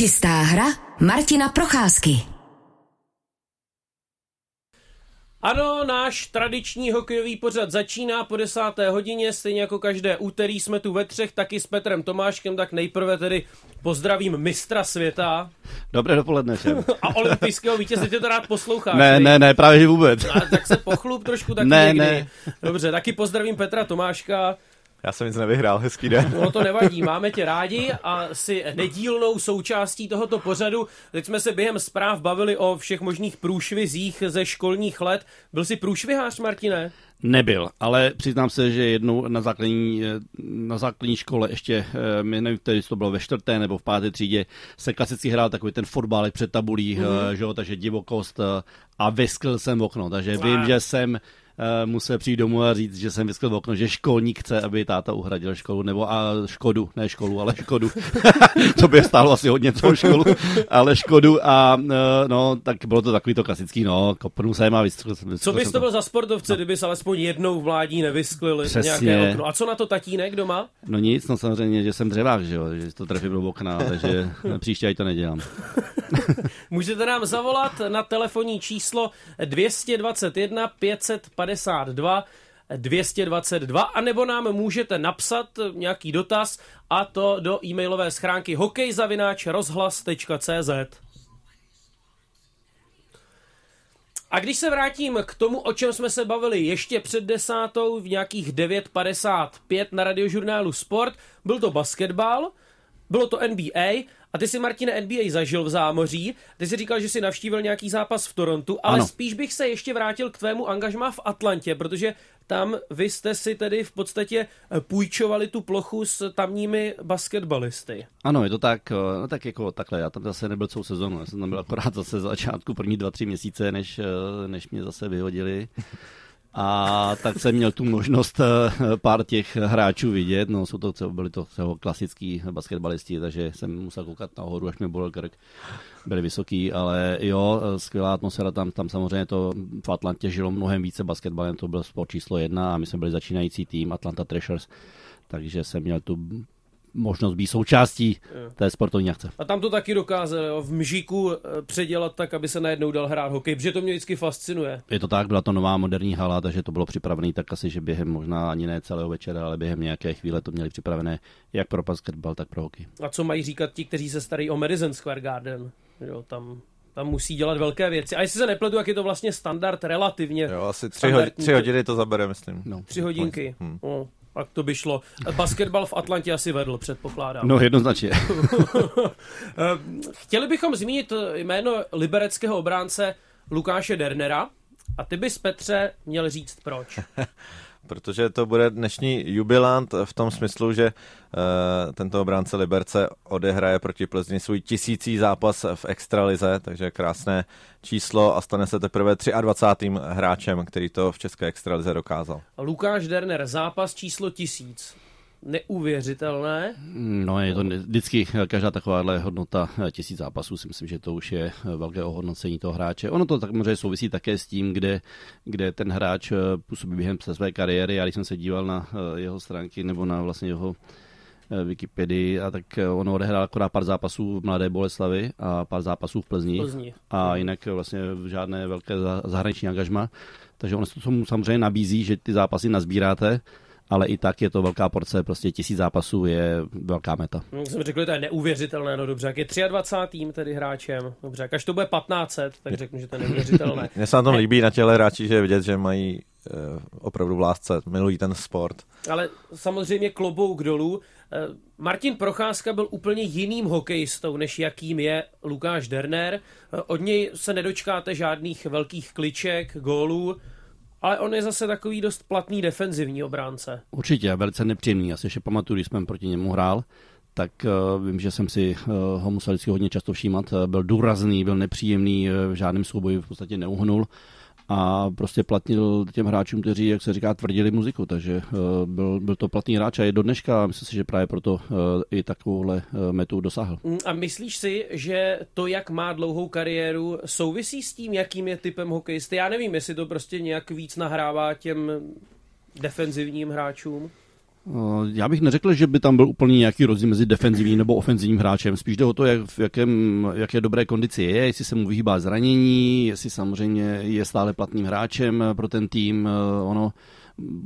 Čistá hra Martina Procházky. Ano, náš tradiční hokejový pořad začíná po desáté hodině, stejně jako každé úterý jsme tu ve třech, taky s Petrem Tomáškem, tak nejprve tedy pozdravím mistra světa. Dobré dopoledne všem. A olympijského vítěze, ty to rád posloucháš. Ne, ne, ne, právě že vůbec. A, tak se pochlup trošku taky Ne, někdy. ne. Dobře, taky pozdravím Petra Tomáška. Já jsem nic nevyhrál, hezký den. No to nevadí, máme tě rádi a si nedílnou součástí tohoto pořadu. Teď jsme se během zpráv bavili o všech možných průšvizích ze školních let. Byl jsi průšvihář, Martine? Nebyl, ale přiznám se, že jednou na základní, na základní škole ještě, eh, my nevím, tedy to bylo ve čtvrté nebo v páté třídě, se klasicky hrál takový ten fotbálek před tabulí, mm-hmm. že jo, takže divokost eh, a vyskl jsem v okno, takže vím, že jsem musel přijít domů a říct, že jsem vyskl v okno, že školník chce, aby táta uhradil školu, nebo a Škodu, ne školu, ale Škodu. to by stálo asi hodně toho školu, ale Škodu a eh, no, tak bylo to takový to klasický, no, kopnul jsem a vyskl, Co bys to byl za sportovce, no. kdybys alespoň jednou v mládí nevysklili Přesně. nějaké okno? A co na to tatínek doma? No nic, no samozřejmě, že jsem dřevák, že jo, že to trefím do okna, takže příště ať to nedělám. Můžete nám zavolat na telefonní číslo 221 552 222, anebo nám můžete napsat nějaký dotaz a to do e-mailové schránky hokejzavináč.rozhlas.cz A když se vrátím k tomu, o čem jsme se bavili ještě před desátou v nějakých 9.55 na radiožurnálu Sport, byl to basketbal, bylo to NBA a ty si, Martine, NBA zažil v zámoří. Ty si říkal, že si navštívil nějaký zápas v Torontu, ale Ano. spíš bych se ještě vrátil k tvému angažmá v Atlantě, protože tam vy jste si tedy v podstatě eh, půjčovali tu plochu s tamními basketbalisty. Ano, je to tak, eh, no tak jako takhle, já tam zase nebyl celou sezonu, já jsem tam byl akorát zase za začátku první dva, tři měsíce, než, eh, než mě zase vyhodili. A tak jsem měl tu možnost eh, pár těch hráčů vidět, no jsou to, byli to celou klasický basketbalisti, takže jsem musel koukat nahoru, až mi bolel krk. Byli vysoký, ale jo, skvělá atmosféra tam, tam samozřejmě to v Atlantě žilo mnohem více basketbalem, to byl sport číslo jedna a my jsme byli začínající tým Atlanta Thrashers, takže jsem měl tu možnost být součástí té sportovní akce. A tam to taky dokázal jo, v Mžíku eh, předělat tak, aby se najednou dal hrát hokej, protože to mě vždycky fascinuje. Je to tak, byla to nová moderní hala, takže to bylo připravené tak asi, že během možná ani ne celého večera, ale během nějaké chvíle to měli připravené jak pro basketbal, tak pro hokej. A co mají říkat ti, kteří se starají o Madison Square Garden? Jo, tam, tam musí dělat velké věci. A jestli se nepletu, jak je to vlastně standard relativně. Jo, asi tři, hodi- tři hodiny to zabere, myslím. No. Tři hodinky. Hmm. No, tak to by šlo. Basketbal v Atlantě asi vedl, předpokládám. No jednoznačně. Eh, Chtěli bychom zmínit jméno libereckého obránce Lukáše Dernera. A ty bys, Petře, měl říct proč. Protože to bude dnešní jubilant v tom smyslu, že uh, tento obránce Liberce odehraje proti Plzni svůj tisící zápas v extralize, takže krásné číslo a stane se teprve 23. hráčem, který to v české extralize dokázal. Lukáš Derner, zápas číslo tisíc. Neuvěřitelné. No je to vždycky každá takováhle hodnota eh, tisíc zápasů, si myslím, že to už je eh, velké ohodnocení toho hráče. Ono to tak možná souvisí také s tím, kde, kde ten hráč eh, působí během své kariéry. Já když jsem se díval na eh, jeho stránky nebo na vlastně jeho eh, Wikipedii, a tak on odehrál akorát pár zápasů v Mladé Boleslavi a pár zápasů v Plzni. Plzni. A jinak vlastně žádné velké za- zahraniční angažma. Takže on se to samozřejmě nabízí, že ty zápasy nazbíráte, ale i tak je to velká porce, prostě tisíc zápasů je velká meta. No, jsem řekl, že to je neuvěřitelné, no dobře, jak je 23. tedy hráčem, dobře, jak až to bude 1500, tak řeknu, že to je neuvěřitelné. Mně se na tom líbí na těle hráči, že je vidět, že mají uh, opravdu v lásce, milují ten sport. Ale samozřejmě klobouk dolů. Eh, Martin Procházka byl úplně jiným hokejistou, než jakým je Lukáš Derner. Eh, Od něj se nedočkáte žádných velkých kliček, gólů, ale on je zase takový dost platný defenzivní obránce. Určitě, velice nepříjemný. Já si ještě pamatuju, když jsem proti němu hrál, tak uh, vím, že jsem si uh, ho musel vždycky hodně často všímat. Uh, byl důrazný, byl nepříjemný, v žádném souboji v podstatě neuhnul a prostě platnil těm hráčům, kteří, jak se říká, tvrdili muziku, takže uh, byl, byl to platný hráč a je do dneška a myslím si, že právě proto uh, i takovouhle uh, metu dosáhl. Mm, A myslíš si, že to, jak má dlouhou kariéru, souvisí s tím, jakým je typem hokejisty? Já nevím, jestli to prostě nějak víc nahrává těm defenzivním hráčům. Já bych neřekl, že by tam byl úplně nějaký rozdíl mezi defenzivním nebo ofenzivním hráčem. Spíš jde o to, jak, v jakém, jaké dobré kondici je, jestli se mu vyhýbá zranění, jestli samozřejmě je stále platným hráčem pro ten tým. Ono,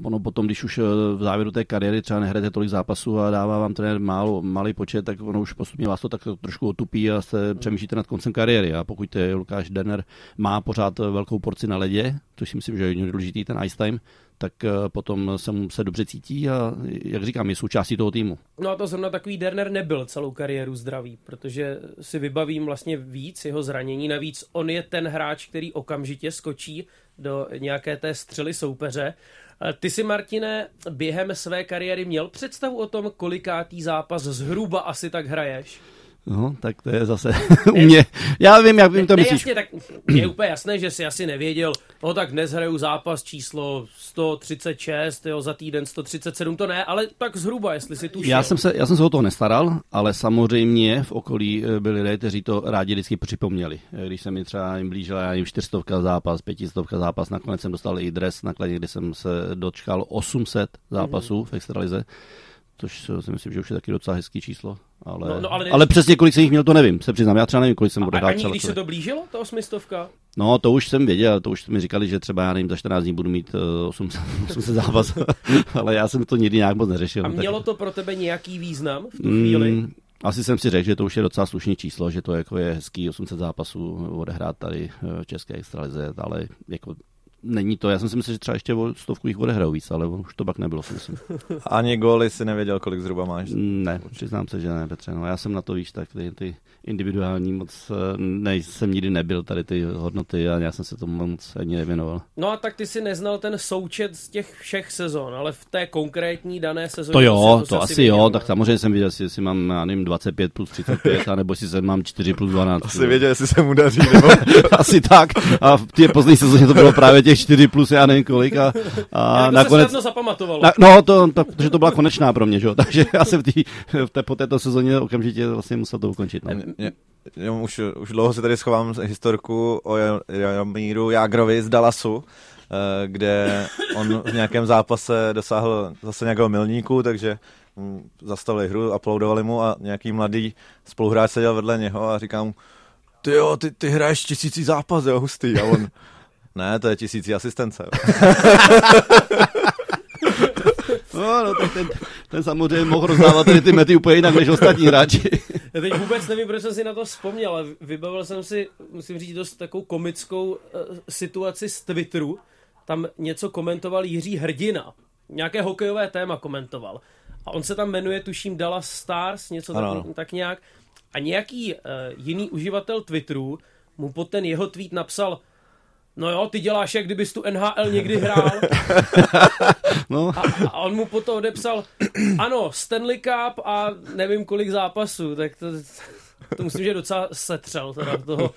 ono potom, když už v závěru té kariéry třeba nehrajete tolik zápasů a dává vám trenér málo, malý počet, tak ono už postupně vás to tak trošku otupí a se přemýšlíte nad koncem kariéry. A pokud je Lukáš Derner má pořád velkou porci na ledě, což si myslím, že je důležitý ten ice time, tak eh, potom se, se dobře cítí a, jak říkám, je součástí toho týmu. No a to zrovna takový Derner nebyl celou kariéru zdravý, protože si vybavím vlastně víc jeho zranění. Navíc on je ten hráč, který okamžitě skočí do nějaké té střely soupeře. Eh, ty si, Martine, během své kariéry měl představu o tom, kolikátý zápas zhruba asi tak hraješ? No, tak to je zase u mě. Já vím, jak vím to myslíš. Jasně, tak je úplně jasné, že si asi nevěděl, no tak dnes hraju zápas číslo 136, jo, za týden 137, to ne, ale tak zhruba, jestli si tušil. Já jsem se, já jsem se o toho nestaral, ale samozřejmě v okolí eh, byli lidé, kteří to rádi vždycky připomněli. Eh, když se mi třeba jim blížila, já jim 400 zápas, 500 zápas, nakonec jsem dostal i dres, nakonec, kdy jsem se dočkal 800 zápasů mm-hmm. v extralize což si myslím, že už je taky docela hezký číslo. Ale, no, no, ale, ale přesně kolik jsem jich měl, to nevím, se přiznám. Já třeba nevím, kolik jsem bude hrát. Ani když se to blížilo, to osmistovka? No, to už jsem věděl, to už mi říkali, že třeba já nevím, za 14 dní budu mít uh, 800, 800 závaz, ale já jsem to nikdy nějak moc neřešil. A mělo tak... to pro tebe nějaký význam v tu chvíli? Mm, asi jsem si řekl, že to už je docela slušné číslo, že to jako je hezký 800 zápasů odehrát tady eh, v České extralize, ale jako není to. Já jsem si myslel, že třeba ještě o stovku jich odehrajou víc, ale už to pak nebylo, si myslím. Ani góly si nevěděl, kolik zhruba máš? Ne, přiznám se, že ne, Petře. No, já jsem na to, víš, tak ty, ty individuální moc eh, nejsem nikdy nebyl tady ty hodnoty a já jsem se tomu moc ani nevěnoval. No a tak ty si neznal ten součet z těch všech sezon, ale v té konkrétní dané sezóně. To jo, to, to asi viděl, jo, ne? tak samozřejmě jsem viděl, jestli mám, já nevím, 25 plus 35, anebo jestli jsem mám 4 plus 12. Asi věděl, jestli se mu daří, nebo... asi tak. A v té poslední sezóně to bylo právě těch 4 plus já nevím kolik a, a nakonec... Se zapamatovalo. Na, no, to, to, protože to byla konečná pro mě, že? takže já jsem v, tý, v té, po této sezóně okamžitě vlastně musel to ukončit. No mě, jenom už, už dlouho se tady schovám historku o Jaromíru Jágrovi z Dallasu, eh, kde on v nějakém zápase dosáhl zase nějakého milníku, takže zastavili hru, aplaudovali mu a nějaký mladý spoluhráč seděl vedle něho a říká mu, ty jo, ty, ty hraješ tisící zápas, jo, hustý. A on, ne, to je tisící asistence. No, no, tak ten, ten samozřejmě mohl rozdávat tady ty mety úplně jinak než ostatní hráči. Já teď vůbec nevím, proč jsem si na to vzpomněl, ale vybavil jsem si, musím říct, dost takovou komickou uh, situaci z Twitteru. Tam něco komentoval Jiří Hrdina. Nějaké hokejové téma komentoval. A on se tam jmenuje, tuším, Dallas Stars, něco tak, tak nějak. A nějaký uh, jiný uživatel Twitteru mu pod ten jeho tweet napsal – No jo, ty děláš, jak kdybys tu NHL někdy hrál. no. a, a on mu potom odepsal, ano, Stanley Cup a nevím kolik zápasů, tak to, to myslím, že docela setřel teda toho,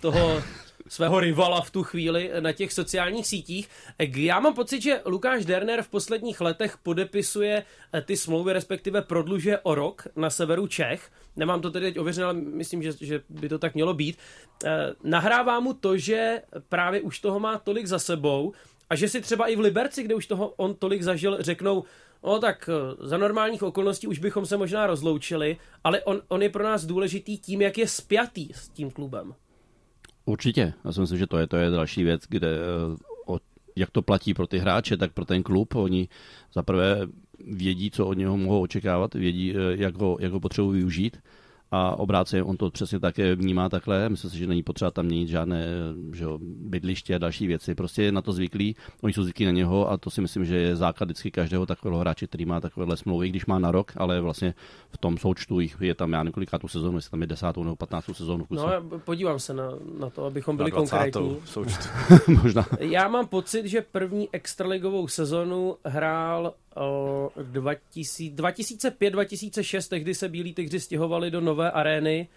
toho svého rivala v tu chvíli na těch sociálních sítích. Já mám pocit, že Lukáš Derner v posledních letech podepisuje eh, ty smlouvy, respektive prodlužuje o rok na severu Čech. Nemám to tedy teď ověřené, ale myslím, že, že by to tak mělo být. Eh, nahrává mu to, že právě už toho má tolik za sebou a že si třeba i v Liberci, kde už toho on tolik zažil, řeknou, No tak eh, za normálních okolností už bychom se možná rozloučili, ale on, on je pro nás důležitý tím, jak je spjatý s tím klubem. Určitě. Já si myslím, že to je, to je další věc, kde eh, o, jak to platí pro ty hráče, tak pro ten klub. Oni zaprvé vědí, co od něho mohou očekávat, vědí, eh, jak ho, jak ho potřebují využít a obráceně on to přesně také vnímá takhle. Myslím si, že není potřeba tam měnit žádné že jo, bydliště a další věci. Prostě je na to zvyklí, oni jsou zvyklí na něho a to si myslím, že je základ vždycky každého takového hráče, který má takovéhle smlouvy, když má na rok, ale vlastně v tom součtu jich je tam já několikátou sezónu, jestli tam je desátou nebo patnáctou sezónu. No, já podívám se na, na to, abychom byli konkrétní. Možná. Já mám pocit, že první extraligovou sezonu hrál 2005-2006, tehdy se Bílí tygři stěhovali do nové arény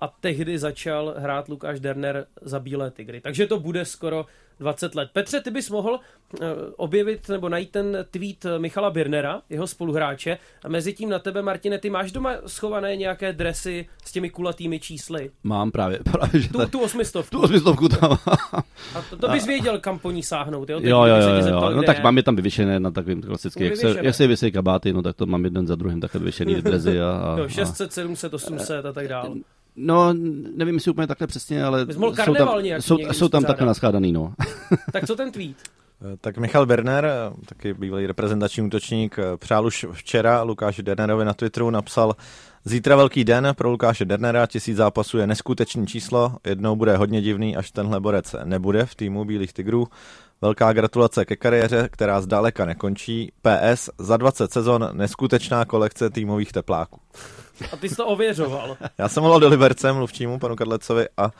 a tehdy začal hrát Lukáš Derner za Bílé tygry. Takže to bude skoro 20 let. Petře, ty bys mohl eh, objevit nebo najít ten tweet Michala Birnera, jeho spoluhráče, a mezi tím na tebe, Martine, ty máš doma schované nějaké dresy s těmi kulatými čísly? Mám právě, právě že Tu, tak, tu osmistovku. tu osmistovku tam A to, to bys věděl, kam po ní sáhnout, jo? Teď Jo, jo, jo, jo, zeptal, no tak je. mám je tam vyvěšené na takovým klasický, jak se, jak se vyvěsí kabáty, no tak to mám jeden za druhým takhle vyvěšený drezy a, a, Jo, a 600, 700, 800 a tak dále. No, nevím, jestli úplně takhle přesně, ale jsou tam, nějaký jsou, jsou tam takhle naskládaný, no. Tak co ten tweet? Eh, Tak Michal Berner, eh, taky bývalý reprezentační útočník, eh, přál už včera Lukáši Dernerovi na Twitteru, napsal Zítra velký den pro Lukáše Dernera, tisíc zápasů je neskutečný číslo, jednou bude hodně divný, až tenhle borec nebude v týmu Bílých tigrů. Velká gratulace ke kariéře, která zdaleka nekončí. PS, za 20 sezon neskutečná kolekce týmových tepláků. A ty jsi to ověřoval. Já jsem volal do Liberce mluvčímu panu Kadlecovi a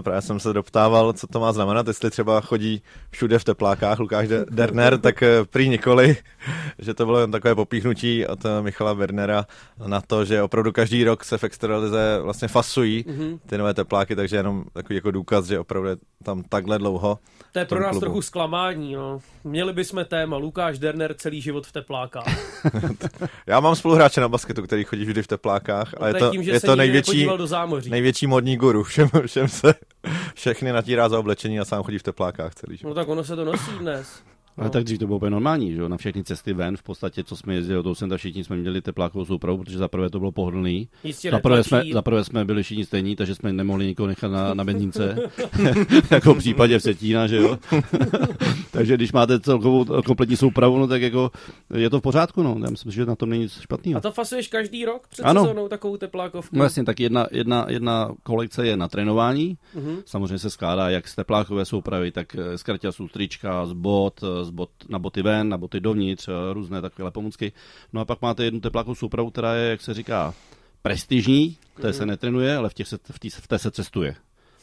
právě jsem se doptával, co to má znamenat, jestli třeba chodí všude v teplákách Lukáš De- Derner, tak uh, prý nikoli, že to bylo jen takové popíchnutí od uh, Michala Bernera na to, že opravdu každý rok se v extralize vlastně fasují Mhm. ty nové tepláky, takže jenom takový jako důkaz, že opravdu je tam takhle dlouho. To je pro nás klubu. trochu zklamání. No. Měli bychom téma Lukáš Derner celý život v teplákách. Já mám spoluhráče na basketu, který chodí vždy v teplákách a No je to tím, je to největší, do zámoří. největší modní guru. Všem, všem se všechny natírá za oblečení a sám chodí v teplákách celý život. No tak ono se to nosí dnes. Ale No. tak dřív to bylo úplně normální, že jo? Na všechny cesty ven, v podstatě, co jsme jezdili do Toucenta, všichni jsme měli teplákovou soupravu, protože za prvé to bylo pohodlný. Jistě Za prvé, jsme, netlačí. za prvé jsme byli všichni stejní, takže jsme nemohli nikoho nechat na, na benzínce, jako v případě v Setína, že jo. takže když máte celkovou kompletní soupravu, no tak jako je to v pořádku, no. Já myslím, že na tom není nic A špatného. to fasuješ každý rok před Ano. sezónou takovou teplákovku? No jasně, tak jedna, jedna, jedna kolekce je na trénování, Mhm. samozřejmě se skládá jak z teplákové soupravy, tak z karťasů, trička, z bot, eh, z bot, na boty ven, na boty dovnitř, eh, různé takové pomůcky. No a pak máte jednu teplákovou soupravu, která je, jak se říká, prestižní, té se netrenuje, ale v, těch se, v, tý, v té se cestuje.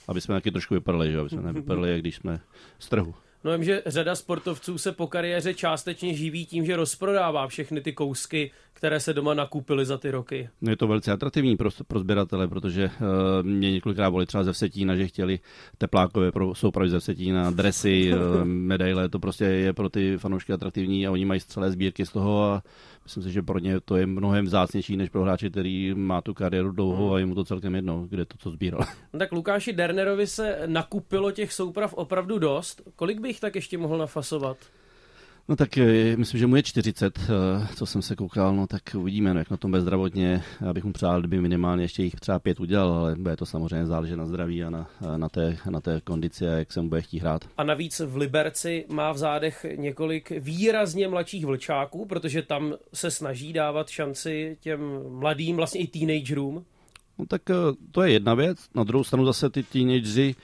Aby jsme taky trošku vypadali, že aby jsme nevypadali, jak když jsme z trhu. No vím, že řada sportovců se po kariéře částečně živí tím, že rozprodává všechny ty kousky, které se doma nakupily za ty roky. No je to velice atraktivní pro, pro sběratele, protože uh, mě několikrát volili třeba ze Vsetína, že chtěli teplákové pro soupravy ze Vsetína, dresy, uh, medaile, to prostě je pro ty fanoušky atraktivní a oni mají celé sbírky z toho a myslím si, že pro ně to je mnohem vzácnější než pro hráče, který má tu kariéru dlouhou a je mu to celkem jedno, kde to co sbíral. No tak Lukáši Dernerovi se nakupilo těch souprav opravdu dost. Kolik bych tak ještě mohl nafasovat? No tak eh, myslím, že mu je 40, eh, co jsem se koukal, no tak uvidíme, no, jak na tom bude zdravotně. Já bych mu přál, kdyby minimálně ještě jich třeba pět udělal, ale bude to samozřejmě záležet na zdraví a na, na, té, na té kondici a jak se mu bude chtít hrát. A navíc v Liberci má v zádech několik výrazně mladších vlčáků, protože tam se snaží dávat šanci těm mladým, vlastně i teenagerům. No tak eh, to je jedna věc. Na druhou stranu zase ty teenageři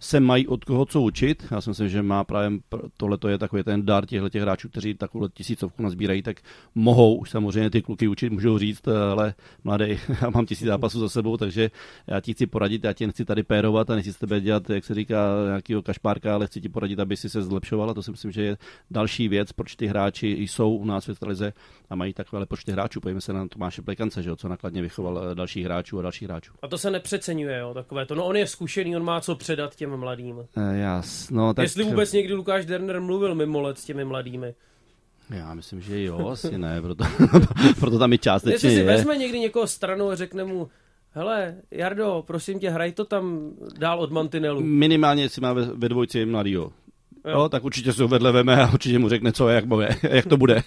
se mají od koho co učit. Já si myslím, že má právě tohle je takový ten dar těchto těch hráčů, kteří takovou tisícovku nazbírají, tak mohou už samozřejmě ty kluky učit, můžou říct, eh, ale mladý, já mám tisíc zápasů za sebou, takže já ti chci poradit, já tě nechci tady pérovat a nechci z tebe dělat, jak se říká, nějakého kašpárka, ale chci ti poradit, aby si se zlepšoval a to si myslím, že je další věc, proč ty hráči jsou u nás v Extralize a mají takové počty hráčů. Pojďme se na Tomáše Plekance, že jo, co nakladně vychoval eh, dalších hráčů a dalších hráčů. A to se nepřeceňuje, jo, takové to. No on je zkušený, on má co předat těm mladým. Eh, Jas, no, tak, Jestli vůbec někdy Lukáš Derner mluvil mimo let s těmi mladými. Já myslím, že jo, asi ne, proto, proto tam i částečně Jestli si je. vezme někdy někoho stranu a řekne mu, hele, Jardo, prosím tě, hraj to tam dál od mantinelu. Minimálně, jestli má ve, ve dvojci mladýho. Jo. Jo, tak určitě se ho vedle veme a určitě mu řekne, co je, jak, bude, jak to bude.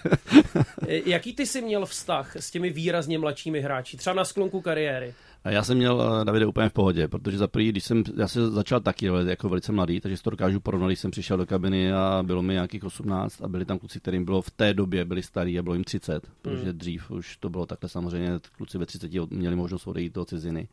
E, Jaký ty jsi měl vztah s těmi výrazně mladšími hráči, třeba na sklonku kariéry? Já jsem měl eh, Davide úplně v pohodě, protože za prvý, když jsem, já se začal taky jako velice mladý, takže si to dokážu porovnat, když jsem přišel do kabiny a bylo mi nějakých 18 a byli tam kluci, kterým bylo v té době, byli starý a bylo jim 30, protože dřív už to bylo takhle samozřejmě, kluci ve 30 měli možnost odejít do ciziny.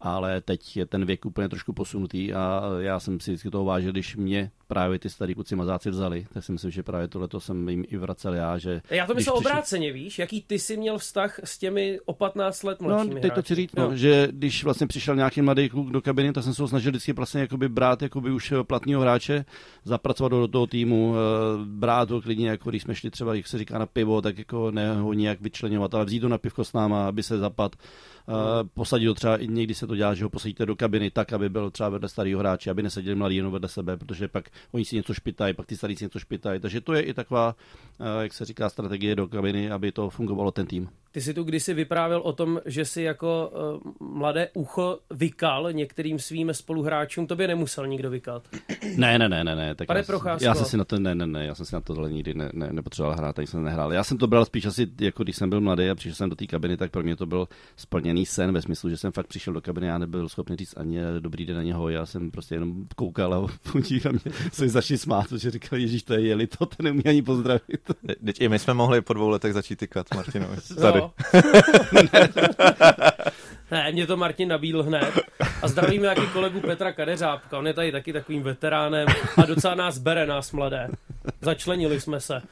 Ale teď je ten věk úplně trošku posunutý a já jsem si vždycky toho vážil, když mě právě ty starý kluci mazáci vzali, tak si myslím, že právě tohleto jsem jim i vracel já, že... Já to myslel přišel- obráceně, víš? Jaký ty jsi měl vztah s těmi o 15 let No, mladšími teď to chci říct, Jo. no, že když vlastně přišel nějaký mladý kluk do kabiny, tak jsem se ho snažil vždycky vlastně jakoby brát jakoby už platního hráče, zapracovat ho do toho týmu, eh, brát ho klidně, jako když jsme šli třeba, jak se říká, na pivo, tak jako ne ho nějak vyčlenovat, ale vzít ho na pivko s náma, aby se zapad posadit ho třeba, i někdy se to dělá, že ho posadíte do kabiny tak, aby byl třeba vedle starého hráče, aby neseděli mladí jenom vedle sebe, protože pak oni si něco špitají, pak ty starý si něco špitají. Takže to je i taková, jak se říká, strategie do kabiny, aby to fungovalo ten tým. Ty jsi tu kdysi vyprávěl o tom, že si jako uh, mladé ucho vykal některým svým spoluhráčům, to by nemusel nikdo vykat. Ne, ne, ne, ne, ne. Tak Pane já, Procházko. já jsem si na to, ne, ne, ne, já jsem si na to nikdy ne, ne, nepotřeboval hrát, tak jsem nehrál. Já jsem to bral spíš asi, jako když jsem byl mladý a přišel jsem do té kabiny, tak pro mě to byl splněný sen ve smyslu, že jsem fakt přišel do kabiny a nebyl schopný říct ani dobrý den na něho. Já jsem prostě jenom koukal a oni na mě se začali smát, protože říkali, Ježíš, to je jeli, to ten neumí ani pozdravit. Teď i my jsme mohli po dvou letech začít tykat Martinovi. Tady. Ne, mě to Martin nabídl hned. A zdravím nějaký kolegu Petra Kadeřábka, on je tady taky takovým veteránem a docela nás bere, nás mladé. Začlenili jsme se.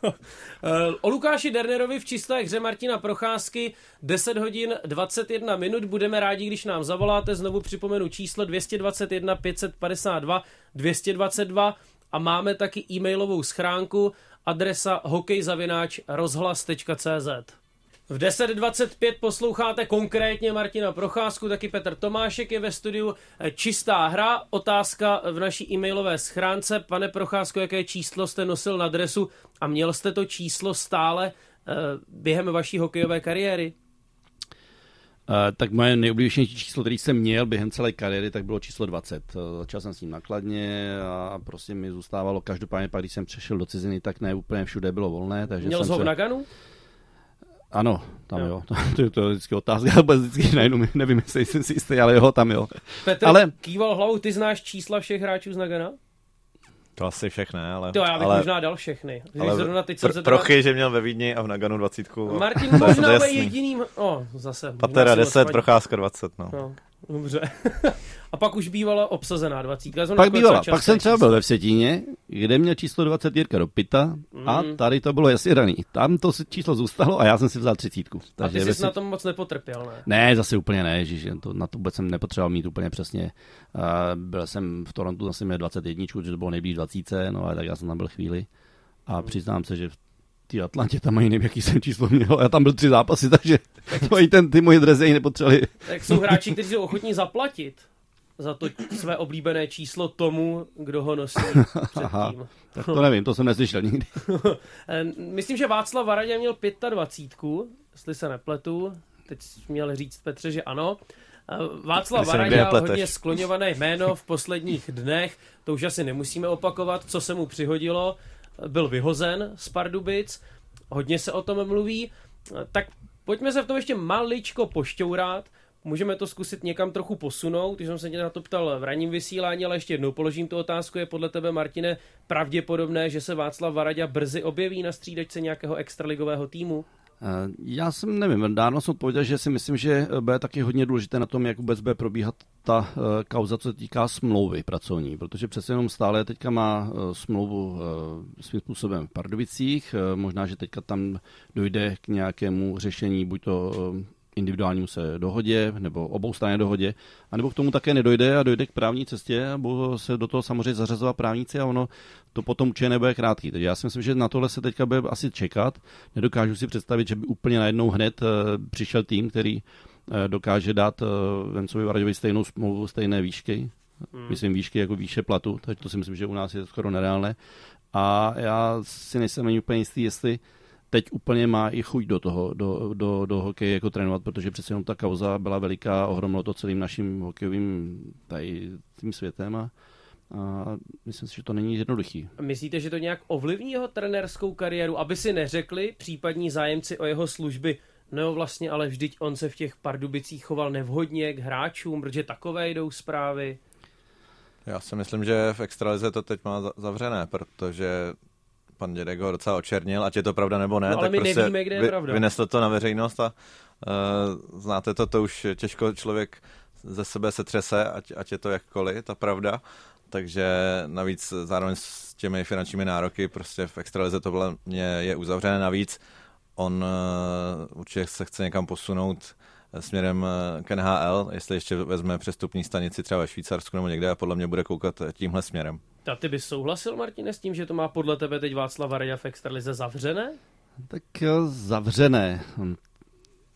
o Lukáši Dernerovi v čisté hře Martina Procházky 10 hodin 21 minut. Budeme rádi, když nám zavoláte. Znovu připomenu číslo 221 552 222 a máme taky e-mailovou schránku adresa hokejzavináč rozhlas.cz. V 10.25 posloucháte konkrétně Martina Procházku, taky Petr Tomášek je ve studiu. Čistá hra, otázka v naší e-mailové schránce. Pane Procházko, jaké číslo jste nosil na dresu a měl jste to číslo stále eh, během vaší hokejové kariéry? Uh, tak moje nejoblíbenější číslo, který jsem měl během celé kariéry, tak bylo číslo 20. Uh, začal jsem s ním nakladně a prostě mi zůstávalo každopádně, pak když jsem přešel do ciziny, tak ne úplně všude bylo volné. Takže Měl jsem ho v. Naganu? Ano, tam jo. jo. To, to, to je vždycky otázka, ale vždycky najdu, nevím, jestli jsem si jistý, ale jo, tam jo. Petr ale... kýval hlavou, ty znáš čísla všech hráčů z Nagana? To asi všechny, ale... To já bych ale, možná dal všechny. Ale zrovna teď pr- prochy, že měl ve Vídni a v Naganu 20. Martin možná bude jediným... O, zase. Patera 10, Procházka 20, no. no. Dobře. a pak už bývala obsazená 20. Pak bývala. Pak jsem třeba byl ve Vsetíně, kde měl číslo 20 Jirka do Pita mm. a tady to bylo jasně daný. Tam to číslo zůstalo a já jsem si vzal třicítku. A ty jsi vesi... na tom moc nepotrpěl, ne? Ne, zase úplně ne, že to, na to vůbec jsem nepotřeboval mít úplně přesně. Uh, byl jsem v Torontu, zase měl 21, že to bylo nejblíž 20, no ale tak já jsem tam byl chvíli. A mm. přiznám se, že v ty Atlantě tam mají nevím, jaký jsem číslo měl. Já tam byl tři zápasy, takže to ten, ty moje drezy nepotřebovali. Tak jsou hráči, kteří jsou ochotní zaplatit za to své oblíbené číslo tomu, kdo ho nosí Aha, tak to nevím, to jsem neslyšel nikdy. Myslím, že Václav Varadě měl 25, jestli se nepletu. Teď měl říct Petře, že ano. Václav Varadě hodně skloňované jméno v posledních dnech, to už asi nemusíme opakovat, co se mu přihodilo byl vyhozen z Pardubic, hodně se o tom mluví, tak pojďme se v tom ještě maličko pošťourat, můžeme to zkusit někam trochu posunout, když jsem se tě na to ptal v ranním vysílání, ale ještě jednou položím tu otázku, je podle tebe, Martine, pravděpodobné, že se Václav Varadě brzy objeví na střídačce nějakého extraligového týmu? Eh, já jsem nevím, dávno jsem odpověděl, že si myslím, že bude taky hodně důležité na tom, jak vůbec bude probíhat ta eh, kauza, co se týká smlouvy pracovní, protože přece jenom stále teďka má eh, smlouvu svým způsobem v Pardubicích, možná, že teďka tam dojde k nějakému řešení, buď to individuálnímu se dohodě nebo obou straně dohodě, anebo k tomu také nedojde a dojde k právní cestě a budou se do toho samozřejmě zařazovat právníci a ono to potom určitě nebude krátký. Takže já si myslím, že na tohle se teďka bude asi čekat. Nedokážu si představit, že by úplně najednou hned eh, přišel tým, který eh, dokáže dát eh, Vencovi Varďovi stejnou smlouvu, stejné výšky, hmm. myslím výšky jako výše platu, takže to si myslím, že u nás je skoro nereálné. A já si nejsem ani úplně jistý, jestli teď úplně má i chuť do toho, do, do, do hokeje jako trénovat, protože přece jenom ta kauza byla veliká, ohromilo to celým naším hokejovým tady tím světem a, a myslím si, že to není jednoduchý. Myslíte, že to nějak ovlivní jeho trenérskou kariéru, aby si neřekli případní zájemci o jeho služby, No vlastně, ale vždyť on se v těch Pardubicích choval nevhodně k hráčům, protože takové jdou zprávy. Já si myslím, že v extralize to teď má zavřené, protože pan Dědek ho docela očernil, ať je to pravda nebo ne. No, ale tak my prostě nevíme, kde je pravda. Vynesl to na veřejnost a uh, znáte to, to už těžko člověk ze sebe se třese, ať, ať je to jakkoliv, ta pravda. Takže navíc zároveň s těmi finančními nároky prostě v extralize to podle mě je uzavřené. Navíc on uh, určitě se chce někam posunout směrem k NHL, jestli ještě vezme přestupní stanici třeba ve Švýcarsku nebo někde a podle mě bude koukat tímhle směrem. A ty bys souhlasil, Martine, s tím, že to má podle tebe teď Václav Vareja v extralize zavřené? Tak jo, zavřené.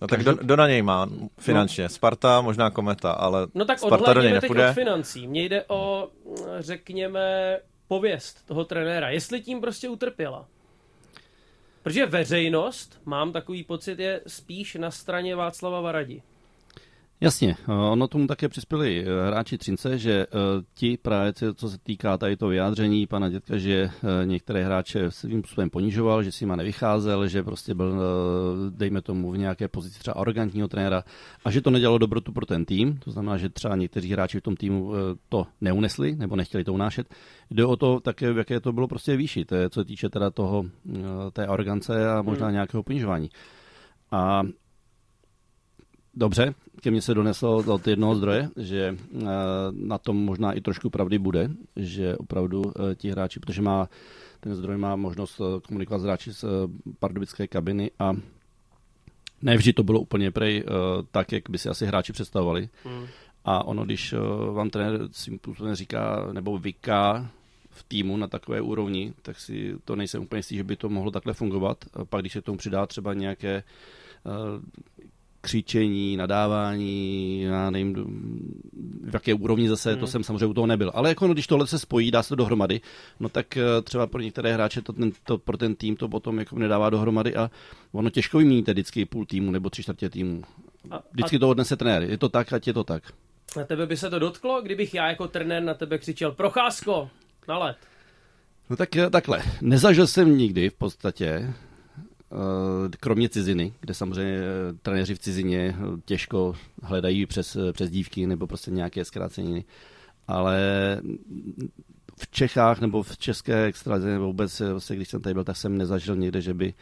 No tak kdo, kdo na něj má finančně? Sparta, možná Kometa, ale No tak Sparta do něj nepůjde. od financí. Mně jde o, řekněme, pověst toho trenéra. Jestli tím prostě utrpěla. Protože veřejnost, mám takový pocit, je spíš na straně Václava Varadi. Jasně, eh, ono tomu také přispěli eh, hráči Třince, že eh, ti právě, co se týká tady to vyjádření pana dětka, že některé hráče svým způsobem ponižoval, že si jima nevycházel, že prostě byl, dejme tomu, v nějaké pozici třeba arrogantního trenéra a že to nedělalo dobrotu pro ten tým, to znamená, že třeba někteří hráči v tom týmu to neunesli nebo nechtěli to unášet. Jde o to také, v jaké to bylo prostě výši, to je, co se týče teda toho, té arrogance a možná nějakého ponižování. A Dobře, ke mně se doneslo od jednoho zdroje, že eh, na tom možná i trošku pravdy bude, že opravdu eh, ti hráči, protože má ten zdroj má možnost eh, komunikovat s hráči z pardubické kabiny a ne vždy to bylo úplně prej tak, jak by si asi hráči představovali. Hmm. A ono, když vám trenér svým způsobem říká nebo vyká v týmu na takové úrovni, tak si to nejsem úplně jistý, že by to mohlo takhle fungovat. A pak, když se k tomu přidá třeba nějaké křičení, nadávání, já nevím, v jaké úrovni zase, hmm. to jsem samozřejmě u toho nebyl. Ale jako, no, když tohle se spojí, dá se to dohromady, no tak třeba pro některé hráče to, ten, to pro ten tým to potom jako nedává dohromady a ono těžko vyměníte vždycky půl týmu nebo tři čtvrtě týmu. Vždycky a... to odnese trenér. Je to tak, ať je to tak. Na tebe by se to dotklo, kdybych já jako trenér na tebe křičel Procházko, na let. No tak takhle. Nezažil jsem nikdy v podstatě, kromě ciziny, kde samozřejmě trenéři v cizině těžko hledají přes, přes dívky nebo prostě nějaké zkráceniny. Ale v Čechách nebo v české extralize nebo vůbec, vlastně, když jsem tady byl, tak jsem nezažil někde, že by,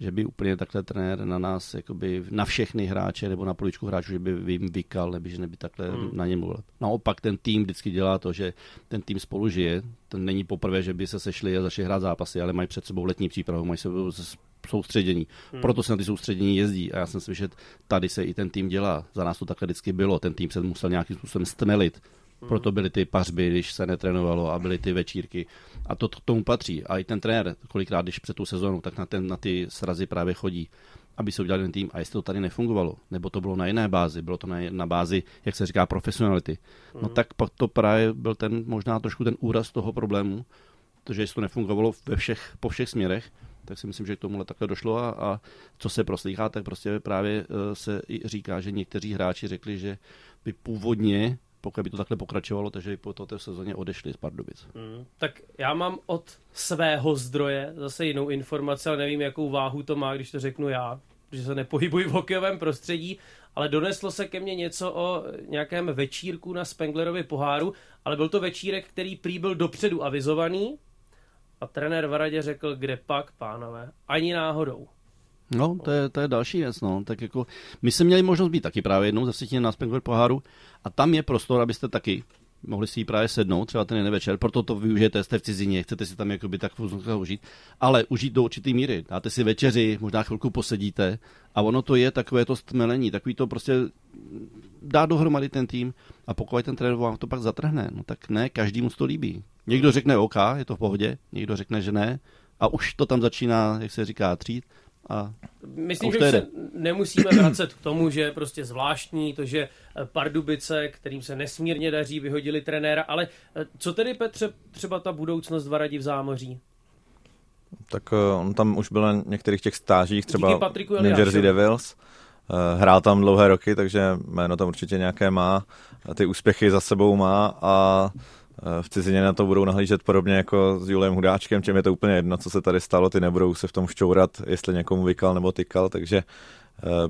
že by úplně takhle trenér na nás, jakoby na všechny hráče nebo na poličku hráčů, že by jim vykal, nebo že by takhle hmm. na ně mluvil. Naopak ten tým vždycky dělá to, že ten tým spolu žije. To není poprvé, že by se sešli a začali hrát zápasy, ale mají před sebou letní přípravu, mají se soustředění. Hmm. Proto se na ty soustředění jezdí. A já jsem slyšel, že tady se i ten tým dělá. Za nás to takhle vždycky bylo. Ten tým se musel nějakým způsobem stmelit. Hmm. Proto byly ty pařby, když se netrénovalo a byly ty večírky. A to k tomu patří. A i ten trenér, kolikrát, když před tu sezónu, tak na, ten, na ty srazy právě chodí aby se udělal ten tým. A jestli to tady nefungovalo, nebo to bylo na jiné bázi, bylo to na, na bázi, jak se říká, profesionality, no tak pak to právě byl ten možná trošku ten úraz toho problému, protože jestli to nefungovalo ve všech, po všech směrech, tak si myslím, že k tomuhle takhle došlo a, a co se proslýchá, tak prostě právě uh, se i říká, že někteří hráči řekli, že by původně pokud by to takhle pokračovalo, takže by po této sezóně odešli z Pardubic. Hmm, tak já mám od svého zdroje zase jinou informaci, ale nevím, jakou váhu to má, když to řeknu já, protože se nepohybuji v hokejovém prostředí, ale doneslo se ke mně něco o nějakém večírku na Spenglerovi poháru, ale byl to večírek, který prý byl dopředu avizovaný, a trenér Varadě řekl, kde pak, pánové, ani náhodou. No, to je, to je další věc, no. Tak jako, my jsme měli možnost být taky právě jednou ze na Spengler poháru a tam je prostor, abyste taky mohli si ji právě sednout, třeba ten jeden večer, proto to využijete, jste v cizině, chcete si tam jakoby tak užít, ale užít do určitý míry. Dáte si večeři, možná chvilku posedíte a ono to je takové to stmelení, takový to prostě dá dohromady ten tým a pokud ten trenér vám to pak zatrhne, no tak ne, každý mu to líbí. Někdo řekne OK, je to v pohodě, někdo řekne, že ne a už to tam začíná, jak se říká, třít. A Myslím, a že se nemusíme vracet k tomu, že je prostě zvláštní to, že Pardubice, kterým se nesmírně daří, vyhodili trenéra, ale co tedy Petře třeba ta budoucnost Varadi v zámoří? Tak on tam už byl na některých těch stážích, třeba v New Jersey Devils. Hrál tam dlouhé roky, takže jméno tam určitě nějaké má. Ty úspěchy za sebou má a v cizině na to budou nahlížet podobně jako s Julem Hudáčkem, čem je to úplně jedno, co se tady stalo, ty nebudou se v tom šťourat, jestli někomu vykal nebo tykal, takže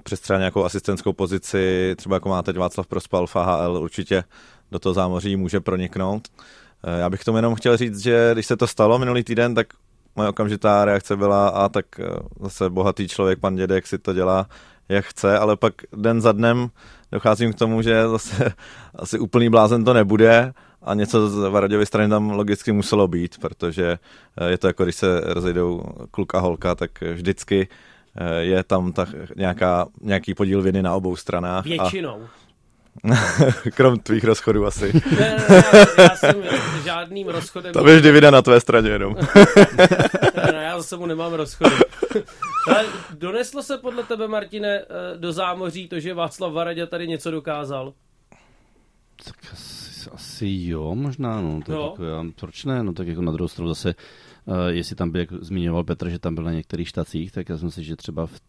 přes třeba nějakou asistentskou pozici, třeba jako má teď Václav Prospal v AHL, určitě do toho zámoří může proniknout. Já bych tomu jenom chtěl říct, že když se to stalo minulý týden, tak moje okamžitá reakce byla a tak zase bohatý člověk, pan Dědek si to dělá, jak chce, ale pak den za dnem docházím k tomu, že zase asi úplný blázen to nebude a něco z Varaďovy strany tam logicky muselo být, protože je to jako když se rozejdou kluk a holka, tak vždycky je tam ta nějaká, nějaký podíl viny na obou stranách. Většinou. Krom tvých rozchodů asi. Ne, ne, ne, já, jsem žádným rozchodem... To běž divida na tvé straně jenom. ne, ne, já za sebou nemám rozchody. Ale doneslo se podle tebe, Martine, eh, do zámoří to, že Václav Varadě tady něco dokázal? Tak asi, asi jo, možná, no. Tak Jo. Jako, já, proč ne? No tak jako na druhou stranu zase, uh, jestli tam byl, jak zmiňoval Petr, že tam byl na některých štacích, tak já si myslím, že třeba v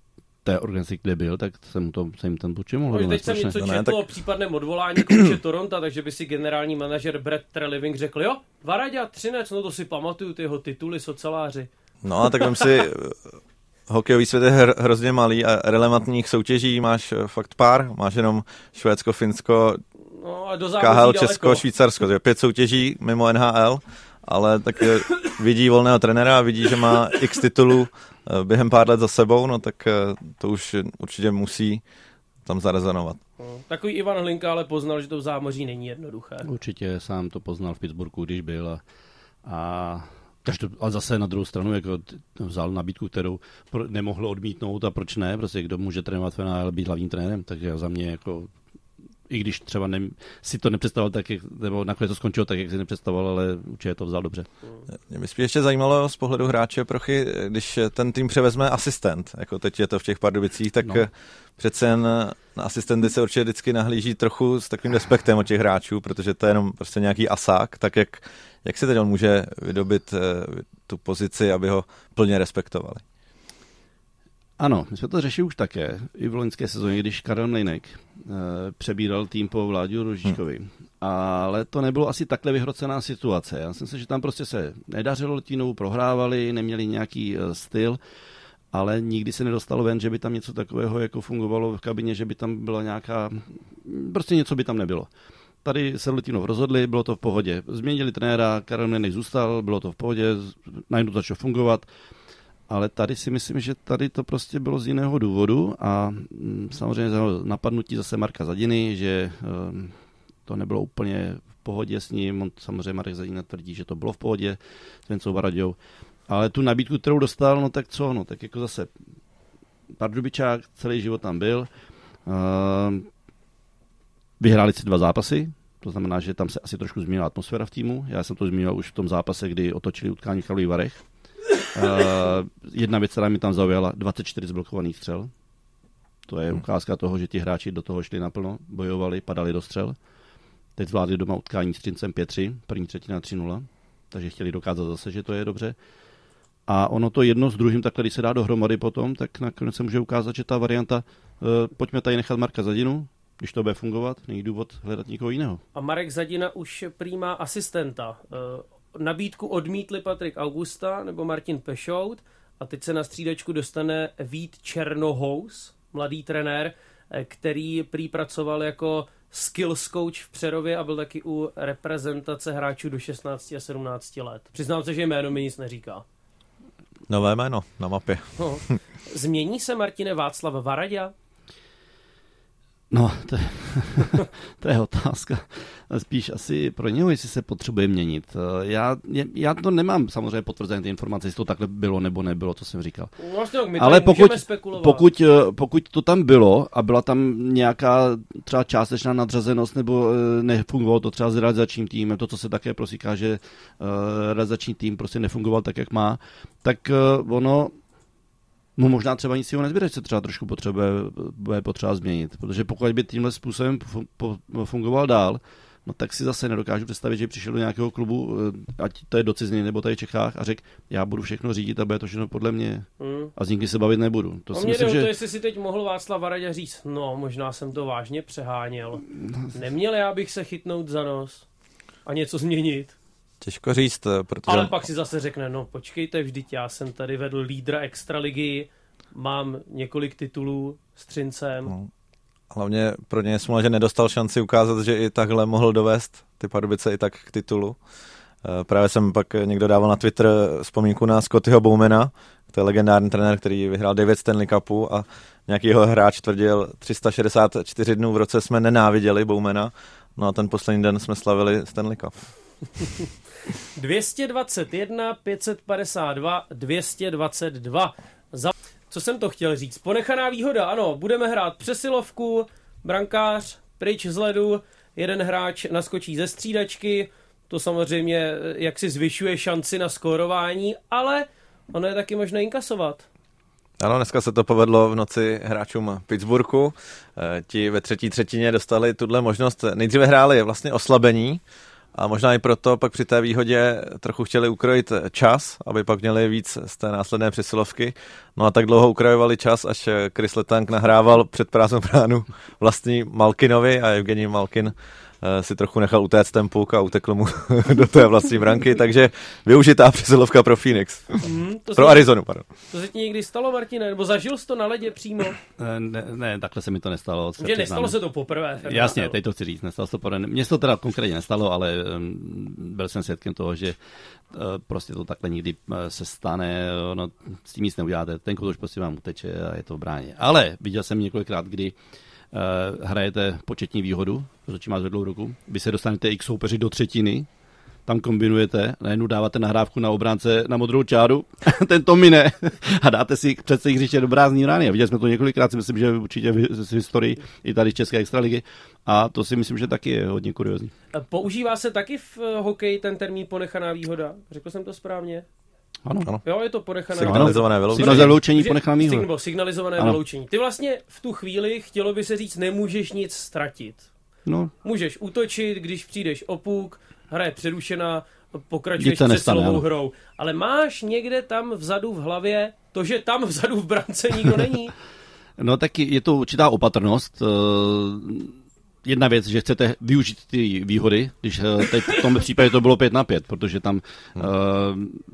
té organizaci, kde byl, tak se, mu to, se jim ten buď mohl No, teď jsem něco No ne, četl tak- o případném odvolání kouče Toronto, takže by si generální manažer Brett Treliving řekl, jo, Varadě Třinec, no to si pamatuju, ty jeho tituly soceláři. No a tak vem si, hokejový svět je hr, hrozně malý a relevantních soutěží máš eh, fakt pár. Máš jenom Švédsko, Finsko, No a do KHL, daleko. Česko, Švýcarsko. To je pět soutěží mimo NHL, ale tak vidí volného trenéra a vidí, že má x titulů eh, během pár let za sebou, no tak eh, to už určitě musí tam zarezonovat. No, Takový Ivan Hlinka ale poznal, že to v zámoří není jednoduché. Určitě sám to poznal v Pittsburghu, když byl a, a každou, a zase na druhou stranu jako vzal nabídku, kterou pro, nemohl odmítnout a proč ne, prostě kdo může trénovat v NHL, být hlavním trenérem, takže za mě jako i když třeba ne, si to nepředstavoval tak, jak, nebo nakonec to skončilo tak, jak si nepředstavoval, ale určitě to vzal dobře. Mě by spíš ještě zajímalo z pohledu hráče Prochy, když ten tým převezme asistent, jako teď je to v těch Pardubicích, tak No. přece jen na asistenty se určitě vždycky nahlíží trochu s takovým respektem od těch hráčů, protože to je jenom prostě nějaký asák, tak jak, jak si teď on může vydobit eh, tu pozici, aby ho plně respektovali. Ano, my jsme to řešili už také, i v loňské sezóně, když Karel Mlejnek e, přebíral tým po Vláďu Ružičkovi. Hmm. Ale to nebylo asi takhle vyhrocená situace. Já si myslím, že tam prostě se nedařilo Ltínou, prohrávali, neměli nějaký e, styl, ale nikdy se nedostalo ven, že by tam něco takového jako fungovalo v kabině, že by tam byla nějaká, prostě něco by tam nebylo. Tady se Litinov rozhodli, bylo to v pohodě. Změnili trenéra, Karel Mlejnek zůstal, bylo to v pohodě, najednou začalo fungovat. Ale tady si myslím, že tady to prostě bylo z jiného důvodu a mm, samozřejmě napadnutí zase Marka Zadiny, že um, to nebylo úplně v pohodě s ním, on samozřejmě Marek Zadina tvrdí, že to bylo v pohodě s Vencou Varaďou, ale tu nabídku, kterou dostal, no tak co, no tak jako zase Pardubičák celý život tam byl, um, vyhráli si dva zápasy, to znamená, že tam se asi trošku změnila atmosféra v týmu. Já jsem to zmínil už v tom zápase, kdy otočili utkání v Karlových Varech. Uh, jedna věc, která mi tam zaujala, 24 zblokovaných střel. To je ukázka toho, že ti hráči do toho šli naplno, bojovali, padali do střel. Teď zvládli doma utkání s Třincem 5-3, první třetina 3-0, takže chtěli dokázat zase, že to je dobře. A ono to jedno s druhým, takhle když se dá dohromady potom, tak nakonec se může ukázat, že ta varianta, uh, pojďme tady nechat Marka Zadinu, když to bude fungovat, není důvod hledat někoho jiného. A Marek Zadina už přijímá asistenta. Nabídku odmítli Patrik Augusta nebo Martin Pešout a teď se na střídačku dostane Vít Černohous, mladý trenér, eh, který prý pracoval jako skills coach v Přerově a byl taky u reprezentace hráčů do 16 a 17 let. Přiznám se, že jméno mi nic neříká. Nové jméno na mapě. No. Změní se Martine Václav Varadě? No, to je, to je otázka. Spíš asi pro něho, jestli se potřebuje měnit. Já, já to nemám samozřejmě potvrzené ty informace, jestli to takhle bylo nebo nebylo, to jsem říkal. Vlastně, my Ale pokud, spekulovat. pokud, eh, pokud to tam bylo a byla tam nějaká třeba částečná nadřazenost nebo eh, nefungovalo to třeba s realizačním týmem, to, co se také prosíká, že realizační tým prostě nefungoval tak, jak má, tak ono mu možná třeba nic jiného nezbyde, že se třeba trošku potřebuje, bude potřeba změnit, protože pokud by tímhle způsobem fungoval dál, no tak si zase nedokážu představit, že přišel do nějakého klubu, eh, ať to je do ciziny nebo tady v Čechách a řekl, já budu všechno řídit a bude to všechno podle mě Hmm. a s nikým se bavit nebudu. To To si mě jde myslím, o to, že... jestli si teď mohl Václav Varadě říct, no možná jsem to vážně přeháněl. Neměl já bych se chytnout za nos a něco změnit. Těžko říct, eh, protože Ale pak si zase řekne, no počkejte, vždyť já jsem tady vedl lídra extraligy, mám několik titulů s Třincem. No. hlavně pro něj je smůla, že nedostal šanci ukázat, že i takhle mohl dovést ty Pardubice i tak k titulu. Eh, Právě jsem pak někdo dával na Twitter vzpomínku na Scottyho Bowmana, to je legendární trenér, který vyhrál 9 Stanley Cupů a nějaký jeho hráč tvrdil 364 dnů v roce jsme nenáviděli Bowmana, no a ten poslední den jsme slavili Stanley Cup. 221, 552, 222. Za... Co jsem to chtěl říct? Ponechaná výhoda, ano, budeme hrát přesilovku, brankář, pryč z ledu, jeden hráč naskočí ze střídačky, to samozřejmě eh, jak si zvyšuje šanci na skórování, ale ono je taky možné inkasovat. Ano, dneska se to povedlo v noci hráčům Pittsburghu. Eh, ti ve třetí třetině dostali tuhle možnost. Nejdříve hráli vlastně oslabení, a možná i proto pak při té výhodě trochu chtěli ukrojit čas, aby pak měli víc z té následné přesilovky. No a tak dlouho ukrajovali čas, až Chris Letank nahrával před prázdnou bránu vlastní Malkinovi a Evgení Malkin si trochu nechal utéct ten puk a utekl mu do té vlastní branky, takže využitá přesilovka pro Phoenix. Mm, to pro se, Arizonu, pardon. To se ti někdy stalo, Martine? Nebo zažil jsi to na ledě přímo? Eh, ne, ne takhle se mi to nestalo. Že nestalo se to poprvé. Fernando. Jasně, teď to chci říct, nestalo se to poprvé. Mně se to teda konkrétně nestalo, ale byl jsem svědkem toho, že eh, prostě to takhle někdy se stane, no, s tím nic neuděláte, ten už prostě vám uteče a je to v bráně. Ale viděl jsem několikrát, kdy uh, hrajete početní výhodu, protože má zvedlou ruku, vy se dostanete x soupeři do třetiny, tam kombinujete, najednou dáváte nahrávku na obránce na modrou čáru, ten to mine a dáte si před se hřiště do brázní rány. A viděli jsme to několikrát, si myslím, že určitě v historii i tady z České extraligy a to si myslím, že taky je hodně kuriozní. Používá se taky v eh, hokeji ten termín ponechaná výhoda? Řekl jsem to správně? Ano. ano. Jo, je to ponechané. Signalizované vyloučení. Signalizované vyloučení, ponechané Signal, signalizované ano. vyloučení. Ty vlastně v tu chvíli, chtělo by se říct, nemůžeš nic ztratit. No. Můžeš útočit, když přijdeš o puk, hra je přerušená, pokračuješ se celovou hrou. Ale máš někde tam vzadu v hlavě to, že tam vzadu v brance nikdo není? No tak je to určitá opatrnost. Jedna věc, že chcete využít ty výhody, když eh, teď v tom případě to bylo 5 na 5, protože tam uh,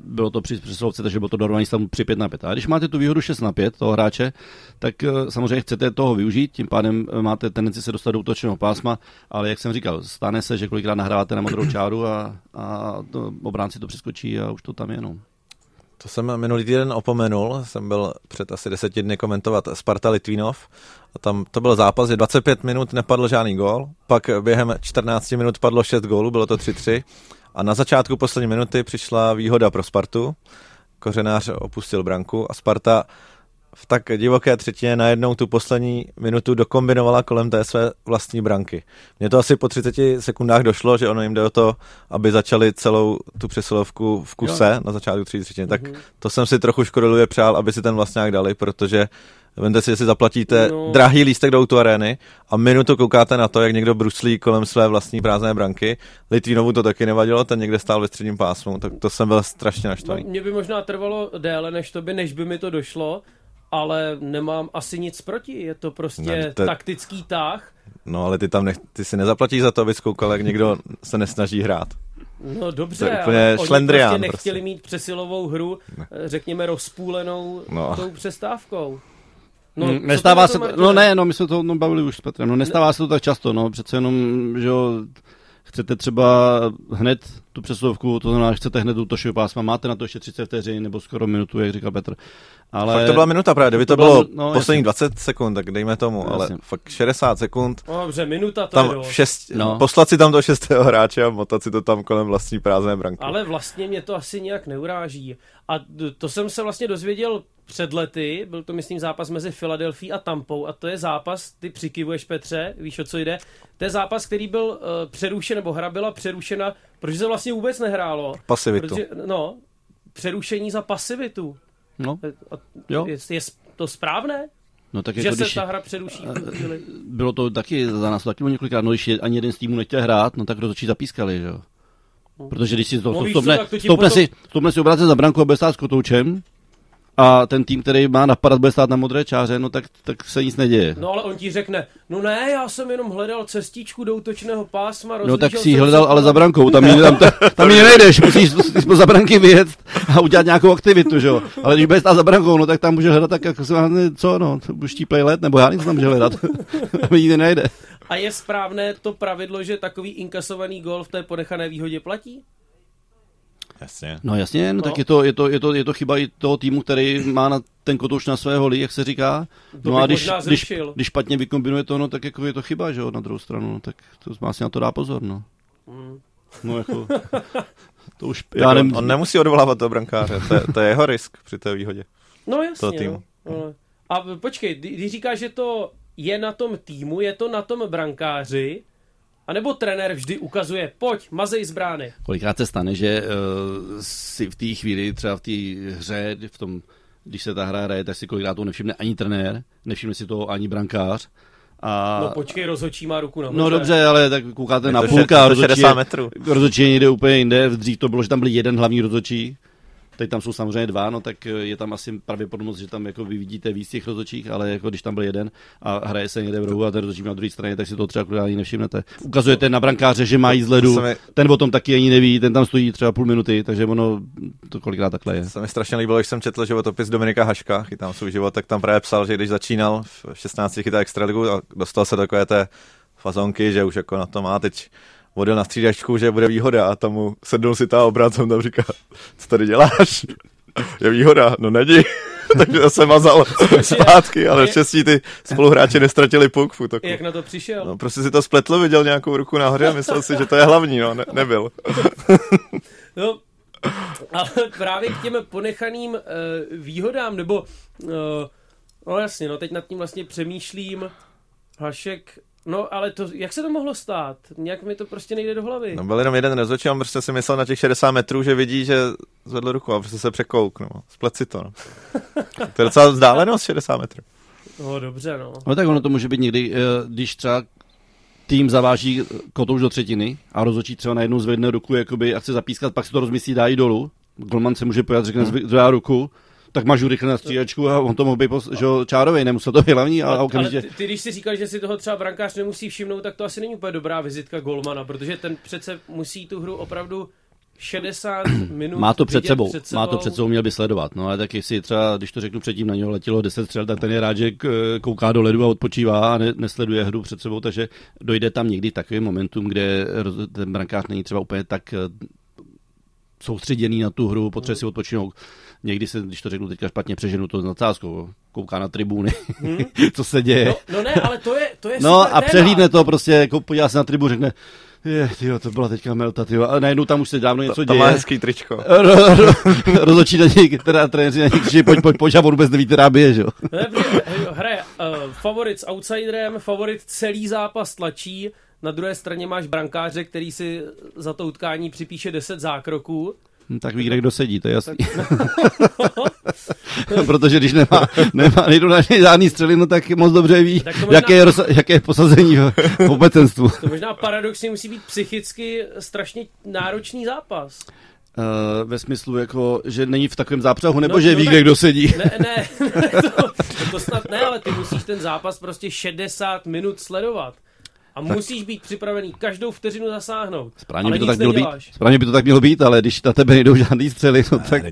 bylo to při přesilovce, takže bylo to dorovaný stav při 5 na 5. A když máte tu výhodu 6 na 5 toho hráče, tak uh, samozřejmě chcete toho využít, tím pádem máte tendenci se dostat do útočného pásma, ale jak jsem říkal, stane se, že kolikrát nahráváte na modrou čáru a, a to, obránci to přeskočí a už to tam je. No. To jsem minulý týden opomenul, jsem byl před asi deseti dny komentovat Sparta Litvínov a tam to byl zápas, že 25 minut nepadl žádný gól, pak během 14 minut padlo 6 gólů, bylo to 3-3 a na začátku poslední minuty přišla výhoda pro Spartu, Kořenář opustil branku a Sparta v tak divoké třetině najednou tu poslední minutu dokombinovala kolem té své vlastní branky. Mně to asi po 30 sekundách došlo, že ono jim jde o to, aby začali celou tu přesilovku v kuse jo. na začátku třetí třetiny. Tak mm-hmm. to jsem si trochu škodoluje přál, aby si ten vlastňák dali, protože Vemte si, jestli zaplatíte no. drahý lístek do autoarény a minutu koukáte na to, jak někdo bruslí kolem své vlastní prázdné branky. Litvínovu to taky nevadilo, ten někde stál ve středním pásmu, tak to jsem byl strašně naštvaný. No, mě by možná trvalo déle, než to by, než by mi to došlo, ale nemám asi nic proti, je to prostě ne, to... taktický tah. No ale ty tam nech, ty si nezaplatíš za to, aby zkoukal, jak někdo se nesnaží hrát. No dobře, to je úplně ale oni prostě nechtěli prostě. mít přesilovou hru, ne. řekněme rozpůlenou no. tou přestávkou. No, hmm, nestává se to, no ne, no my jsme to no, bavili už s Petrem, no nestává ne. se to tak často, no přece jenom, že jo, chcete třeba hned tu přesilovku, to znamená, chcete hned útočit pásma, máte na to ještě 30 vteřin nebo skoro minutu, jak říkal Petr. Ale... Fakt to byla minuta právě, kdyby to, to bylo no, posledních 20 sekund, tak dejme tomu, jasně. ale fakt 60 sekund. No, dobře, minuta to tam je šest, no. Poslat si tam do šestého hráče a motat si to tam kolem vlastní prázdné branky. Ale vlastně mě to asi nějak neuráží. A to jsem se vlastně dozvěděl před lety, byl to myslím zápas mezi Filadelfií a Tampou a to je zápas, ty přikivuješ Petře, víš o co jde, to je zápas, který byl uh, přerušen, nebo hra byla přerušena, protože se vlastně vůbec nehrálo. Pasivitu. Protože, no, přerušení za pasivitu. No, a, jo. Je, je to správné? No, tak že jako se když, ta hra přeruší. Bylo to taky za nás taky bylo několikrát, no když ani jeden z týmů nechtěl hrát, no tak rozhodčí zapískali, že jo. No. Protože když si to, no, to, stopne, potom... si, stopne si obrátit za branku a bez stát s kotoučem, a ten tým, který má napadat, bude stát na modré čáře, no tak, tak se nic neděje. No ale on ti řekne, no ne, já jsem jenom hledal cestičku do útočného pásma. No tak si ji hledal, ale za brankou, tam, tam, tam, tam ji nejdeš, musíš, za branky vyjet a udělat nějakou aktivitu, že jo. Ale když bude stát za brankou, no tak tam může hledat tak, jako se co, no, štíplej let, nebo já nic tam může hledat. tam nikdy nejde. A je správné to pravidlo, že takový inkasovaný gol v té ponechané výhodě platí? Jasně. No jasně, no, no. tak je to, je, to, je, to, je to chyba i toho týmu, který má na ten kotouč na své holi, jak se říká. To no a když, když, když, špatně vykombinuje to, no tak jako je to chyba, že jo, na druhou stranu, no, tak to má si na to dá pozor, no. Mm. No jako, to už, já on, on nemusí odvolávat toho brankáře, to je, to je jeho risk při té výhodě. No jasně, toho týmu. No. A počkej, když říkáš, že to je na tom týmu, je to na tom brankáři, a nebo trenér vždy ukazuje, pojď, mazej z brány. Kolikrát se stane, že uh, si v té chvíli, třeba v té hře, v tom, když se ta hra hraje, tak si kolikrát to nevšimne ani trenér, nevšimne si to ani brankář. A... No počkej, rozhodčí má ruku na No dobře, ale tak koukáte na půlka, rozhodčí, rozhodčí je někde úplně jinde, dřív to bylo, že tam byl jeden hlavní rozhodčí, Teď tam jsou samozřejmě dva, no tak je tam asi pravděpodobnost, že tam jako vy vidíte víc těch rozočích, ale jako když tam byl jeden a hraje se někde v rohu a ten rozhodčí na druhé straně, tak si to třeba ani nevšimnete. Ukazujete na brankáře, že mají z ledu, mi... ten o tom taky ani neví, ten tam stojí třeba půl minuty, takže ono to kolikrát takhle je. Se mi strašně líbilo, když jsem četl životopis Dominika Haška, chytám svůj život, tak tam právě psal, že když začínal v 16 chytá extraligu a dostal se do takové té fazonky, že už jako na to má teď odjel na střídačku, že bude výhoda a tam mu sednul si ta obrácem tam říká, co tady děláš? Je výhoda, no není. Takže se mazal zpátky, ale štěstí ty spoluhráči nestratili puk v útoku. Jak na to přišel? No, prostě si to spletl, viděl nějakou ruku nahoře a myslel si, že to je hlavní, no, ne, nebyl. no, ale právě k těm ponechaným uh, výhodám, nebo, uh, no jasně, no teď nad tím vlastně přemýšlím, Hašek No, ale to, jak se to mohlo stát? Nějak mi to prostě nejde do hlavy. No, byl jenom jeden rozhodčí, on prostě si myslel na těch 60 metrů, že vidí, že zvedl ruku a prostě se překouk, no. Splet si to, no. to je docela vzdálenost 60 metrů. No, dobře, no. No tak ono to může být někdy, eh, když třeba tým zaváží kotouž do třetiny a rozhodčí třeba najednou zvedne ruku jakoby, a chce zapískat, pak si to rozmyslí, dá jí dolů. Golman se může pojat, řekne, hmm. zvedá ruku, tak mažu rychle na střídačku a on to mohl být že, čárovej, nemusel to být hlavní a, a okamžitě... Ale ty, ty, když si říkal, že si toho třeba brankář nemusí všimnout, tak to asi není úplně dobrá vizitka golmana, protože ten přece musí tu hru opravdu 60 minut Má to před sebou, před sebou, má to před sebou, měl by sledovat. No ale tak jestli třeba, když to řeknu předtím, na něho letělo 10 střel, tak ten je rád, že kouká do ledu a odpočívá a ne, nesleduje hru před sebou, takže dojde tam někdy takový momentum, kde ten brankář není třeba úplně tak eh, soustředěný na tu hru, potřebuje si odpočinout někdy se, když to řeknu teďka špatně, přeženu to s nadsázkou, kouká na tribuny, hmm. co se děje. No, no, ne, ale to je, to je No a téma. přehlídne to prostě, jako podívá se na tribu, řekne, je, tyjo, to byla teďka melta, tyjo. A najednou tam už se dávno něco to, to děje. To má hezký tričko. Ro, ro, rozhodčí na něj, teda trenéři na něj pojď, pojď, pojď, a on vůbec neví, která bije, že jo. Hraje uh, favorit s outsiderem, favorit celý zápas tlačí, na druhé straně máš brankáře, který si za to utkání připíše 10 zákroků Hm, tak ví, kde kdo sedí, to je jasný. Protože když nemá, nemá nejdu na žádný střely, no tak moc dobře ví, možná, jaké, je, jaké je posazení v, obecenstvu. To možná paradoxně musí být psychicky strašně náročný zápas. Uh, ve smyslu, jako, že není v takovém zápřahu, nebo no, že no, ví, tak, kde kdo sedí. Ne, ne, to, to snad ne, ale ty musíš ten zápas prostě 60 minut sledovat. A tak. musíš být připravený každou vteřinu zasáhnout. Správně by to tak mělo být. Správně by to tak mělo být, ale když na tebe nejdou žádný střely, no tak...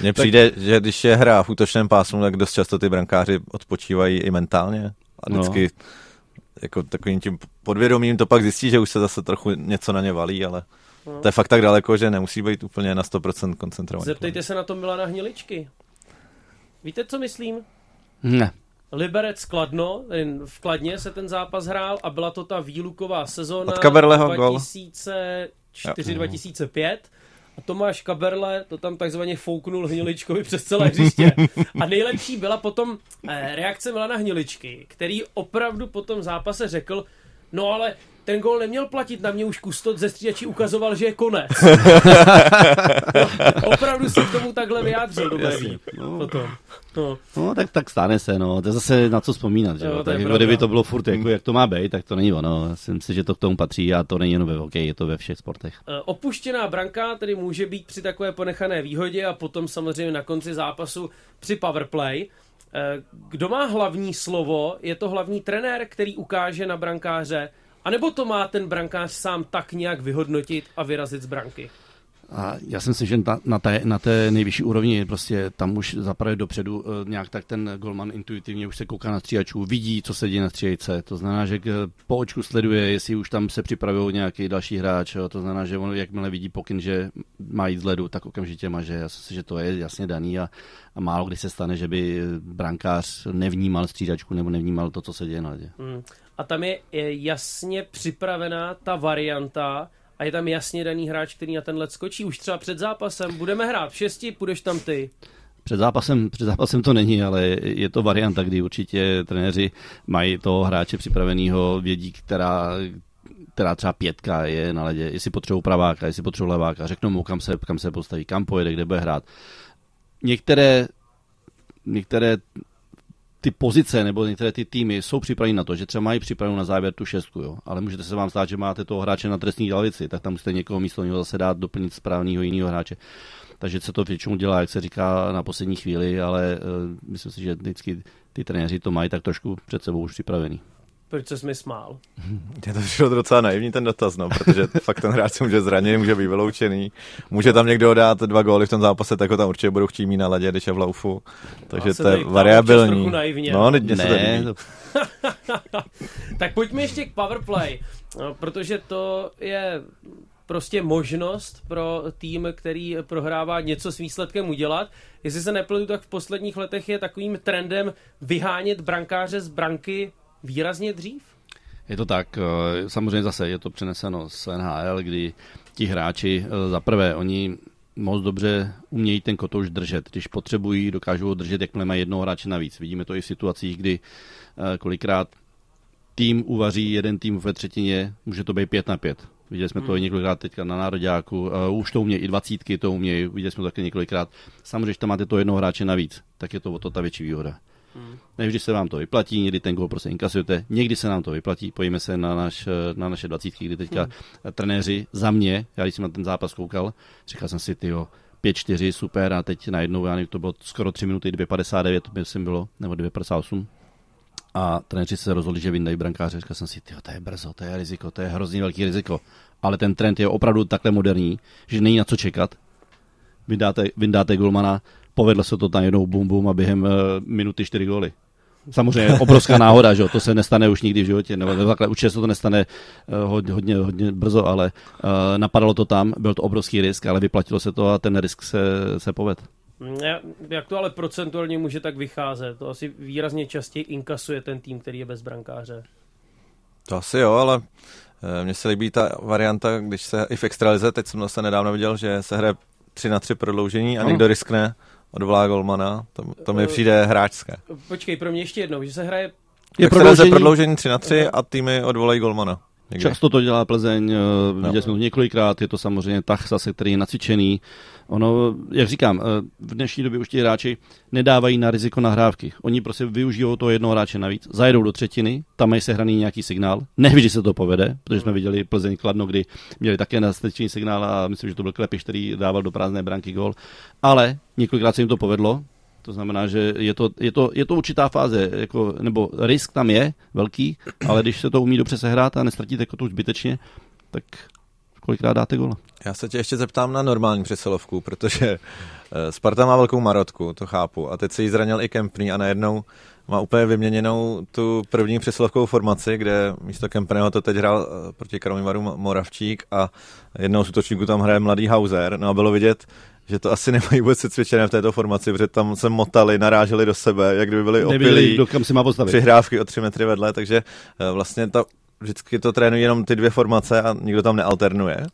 Mně přijde, že když je hra v útočném pásmu, tak dost často ty brankáři odpočívají i mentálně. A no. vždycky no. jako takovým tím podvědomím to pak zjistí, že už se zase trochu něco na ně valí, ale no. to je fakt tak daleko, že nemusí být úplně na 100% koncentrovaný. Zeptejte se na to Milana Hniličky. Víte, co myslím? Ne. Liberec Kladno, v Kladně se ten zápas hrál a byla to ta výluková sezóna 2004-2005. A Tomáš Kaberle to tam takzvaně fouknul Hniličkovi přes celé hřiště. A nejlepší byla potom eh, reakce Milana Hniličky, který opravdu po tom zápase řekl, no ale ten gol neměl platit, na mě už kustot ze střídačí ukazoval, že je konec. no, opravdu se k tomu takhle vyjádřil do no. Potom. No. no. tak, tak stane se, no. To je zase na co vzpomínat, že jo. Tak jako kdyby to bylo furt, jako, jak to má být, tak to není ono. Myslím si, že to k tomu patří a to není jenom ve hokeji, je to ve všech sportech. Uh, opuštěná branka tedy může být při takové ponechané výhodě a potom samozřejmě na konci zápasu při powerplay. Uh, kdo má hlavní slovo? Je to hlavní trenér, který ukáže na brankáře, a nebo to má ten brankář sám tak nějak vyhodnotit a vyrazit z branky? A já si myslím, že na, na, té, na té nejvyšší úrovni prostě tam už zaprvé dopředu eh, nějak tak ten golman intuitivně už se kouká na stříhačů, vidí, co se děje na stříhajce. To znamená, že po očku sleduje, jestli už tam se připravují nějaký další hráč. Jo. To znamená, že on jakmile vidí pokyn, že má jít z ledu, tak okamžitě maže. Já si myslím, že to je jasně daný a, a málo kdy se stane, že by brankář nevnímal střídačku nebo nevnímal to, co se děje na ledě. Hmm. A tam je jasně připravená ta varianta, a je tam jasně daný hráč, který na ten let skočí už třeba před zápasem. Budeme hrát v šesti, půjdeš tam ty. Před zápasem, před zápasem to není, ale je to varianta, kdy určitě trenéři mají toho hráče připraveného, vědí, která, která třeba pětka je na ledě, jestli potřebují praváka, jestli potřebují leváka, řeknou mu, kam se, kam se postaví, kam pojede, kde bude hrát. Některé, některé ty pozice nebo některé ty týmy jsou připraveny na to, že třeba mají připravenou na závěr tu šestku, jo. ale můžete se vám stát, že máte toho hráče na trestní lavici, tak tam musíte někoho místo něho zase dát doplnit správného jiného hráče. Takže se to většinou dělá, jak se říká, na poslední chvíli, ale uh, myslím si, že vždycky ty trenéři to mají tak trošku před sebou už připravený. Proč se mi smál? Mě to přišlo docela naivní ten dotaz, no, protože fakt ten hráč se může zranit, může být vyloučený, může tam někdo dát dva góly v tom zápase, tak ho tam určitě budou chtít mít na ladě, když je v laufu. Takže to je variabilní. No, ne, ne to... tak pojďme ještě k powerplay, no, protože to je prostě možnost pro tým, který prohrává něco s výsledkem udělat. Jestli se nepletu, tak v posledních letech je takovým trendem vyhánět brankáře z branky výrazně dřív? Je to tak, eh, samozřejmě zase je to přeneseno z NHL, kdy ti hráči eh, za prvé, oni moc dobře umějí ten kotouš držet. Když potřebují, dokážou ho držet, jakmile mají jednoho hráče navíc. Vidíme to i v situacích, kdy eh, kolikrát tým uvaří jeden tým ve třetině, může to být pět na pět. Viděli jsme to i hmm. několikrát teďka na nároďáku, uh, už to umějí, i dvacítky to umějí, viděli jsme to taky několikrát. Samozřejmě, když tam máte to jednoho hráče navíc, tak je to o to ta větší výhoda. Hmm. Nevždy se vám to vyplatí, někdy ten gol prostě inkasujete, někdy se nám to vyplatí, pojďme se na, naš, na naše dvacítky, kdy teďka hmm. trenéři za mě, já když jsem na ten zápas koukal, říkal jsem si, tyjo, 5-4, super, a teď najednou, já nevím, to bylo skoro 3 minuty, 2.59, myslím bylo, nebo 2.58. A trenéři se rozhodli, že vyndají brankáře. Říkal jsem si, tyjo, to je brzo, to je riziko, to je hrozně velký riziko. Ale ten trend je opravdu takhle moderní, že není na co čekat. Vyndáte, vyndáte golmana, povedlo se to tam jednou bum bum a během uh, minuty čtyři góly. Samozřejmě obrovská náhoda, že jo? to se nestane už nikdy v životě, nebo takhle určitě se to nestane uh, hodně, hodně, hodně brzo, ale uh, napadalo to tam, byl to obrovský risk, ale vyplatilo se to a ten risk se, se poved. Mm, jak to ale procentuálně může tak vycházet? To asi výrazně častěji inkasuje ten tým, který je bez brankáře. To asi jo, ale mně se líbí ta varianta, když se i v extralize, teď jsem zase nedávno viděl, že se hraje 3 na 3 prodloužení a někdo riskne odvolá golmana, to, to mi přijde hráčské. Počkej, pro mě ještě jednou, že se hraje je prodloužení... prodloužení 3 na 3 a týmy odvolají golmana. Někdy. Často to dělá Plzeň, eh, viděli no. jsme to několikrát, je to samozřejmě tah zase, který je nacvičený. Ono, jak říkám, eh, v dnešní době už ti hráči nedávají na riziko nahrávky. Oni prostě využijou toho jednoho hráče navíc, zajedou do třetiny, tam mají sehraný nějaký signál. Nevždy se to povede, protože jsme viděli Plzeň Kladno, kdy měli také nastavení signál a myslím, že to byl Klepiš, který dával do prázdné branky gol. Ale několikrát se jim to povedlo, to znamená, že je to, je to, je to určitá fáze, jako, nebo risk tam je velký, ale když se to umí dobře sehrát a nestratíte jako to zbytečně, tak kolikrát dáte gola. Já se tě ještě zeptám na normální přesilovku, protože eh, Sparta má velkou marotku, to chápu, a teď se jí zranil i Kempný a najednou má úplně vyměněnou tu první přesilovkovou formaci, kde místo Kempného to teď hrál eh, proti Karomivaru Moravčík a jednou z útočníků tam hraje mladý Hauser. No a bylo vidět, že to asi nemají vůbec cvičené v této formaci, protože tam se motali, naráželi do sebe, jak kdyby byli opilí. Kdo kam si má postavit. Přihrávky o tři metry vedle, takže eh, vlastně ta, vždycky to trénují jenom ty dvě formace a nikdo tam nealternuje.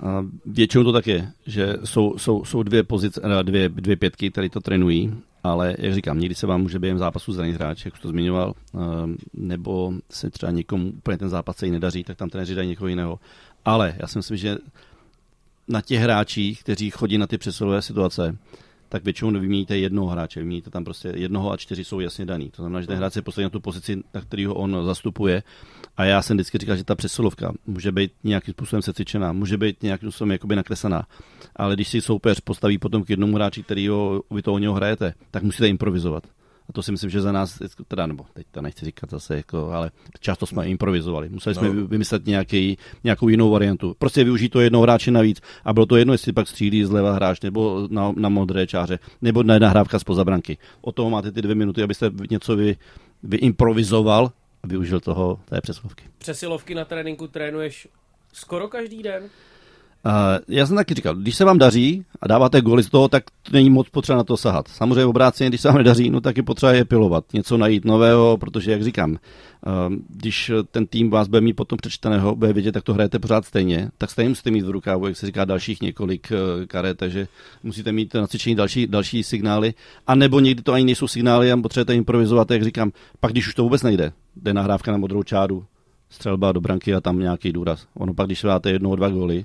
A většinou to tak je, že jsou, jsou, jsou dvě, pozice, eh, dvě, dvě pětky, které to trénují, ale jak říkám, někdy se vám může během zápasu zranit hráč, jak už to zmiňoval, eh, nebo se třeba někomu úplně ten zápas se jí nedaří, tak tam trenéři dají někoho jiného. Ale já si myslím, že na těch hráčích, kteří chodí na ty přesilové situace, tak většinou nevyměníte jednoho hráče, vyměníte tam prostě jednoho a čtyři jsou jasně daný. To znamená, že ten hráč se postaví na tu pozici, na kterého on zastupuje. A já jsem vždycky říkal, že ta přesilovka může být nějakým způsobem secvičená, může být nějakým způsobem jakoby nakresaná. Ale když si soupeř postaví potom k jednomu hráči, který ho, vy to o něho hrajete, tak musíte improvizovat. A to si myslím, že za nás, teda, nebo teď to nechci říkat zase, jako, ale často jsme improvizovali. Museli jsme no. vymyslet nějaký, nějakou jinou variantu. Prostě využít to jednoho hráče navíc. A bylo to jedno, jestli pak střílí zleva hráč, nebo na, na modré čáře, nebo na nahrávka z pozabranky. O toho máte ty dvě minuty, abyste něco vy, vyimprovizoval využil toho té přesilovky. Přesilovky na tréninku trénuješ skoro každý den? Uh, já jsem taky říkal, když se vám daří a dáváte góly z toho, tak to není moc potřeba na to sahat. Samozřejmě obráceně, když se vám nedaří, no tak je potřeba je pilovat, něco najít nového, protože jak říkám, uh, když ten tým vás bude mít potom přečteného, bude vědět, tak to hrajete pořád stejně, tak stejně musíte mít v rukávu, jak se říká, dalších několik uh, karet, takže musíte mít na cvičení další, další signály, a nebo někdy to ani nejsou signály a potřebujete improvizovat, jak říkám, pak když už to vůbec nejde, jde nahrávka na modrou čáru, střelba do branky a tam nějaký důraz. Ono pak, když dáte jednou, dva góly,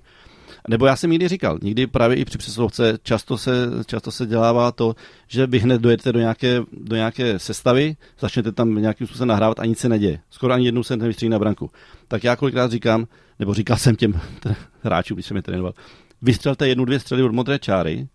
nebo já jsem někdy říkal, někdy právě i při přesilovce často se, často se dělává to, že vy hned dojete do nějaké, do nějaké sestavy, začnete tam nějakým způsobem nahrávat a nic se neděje. Skoro ani jednou se nevystřílí na branku. Tak já kolikrát říkám, nebo říkal jsem těm hráčům, když jsem je trénoval, vystřelte jednu, dvě střely od modré čáry,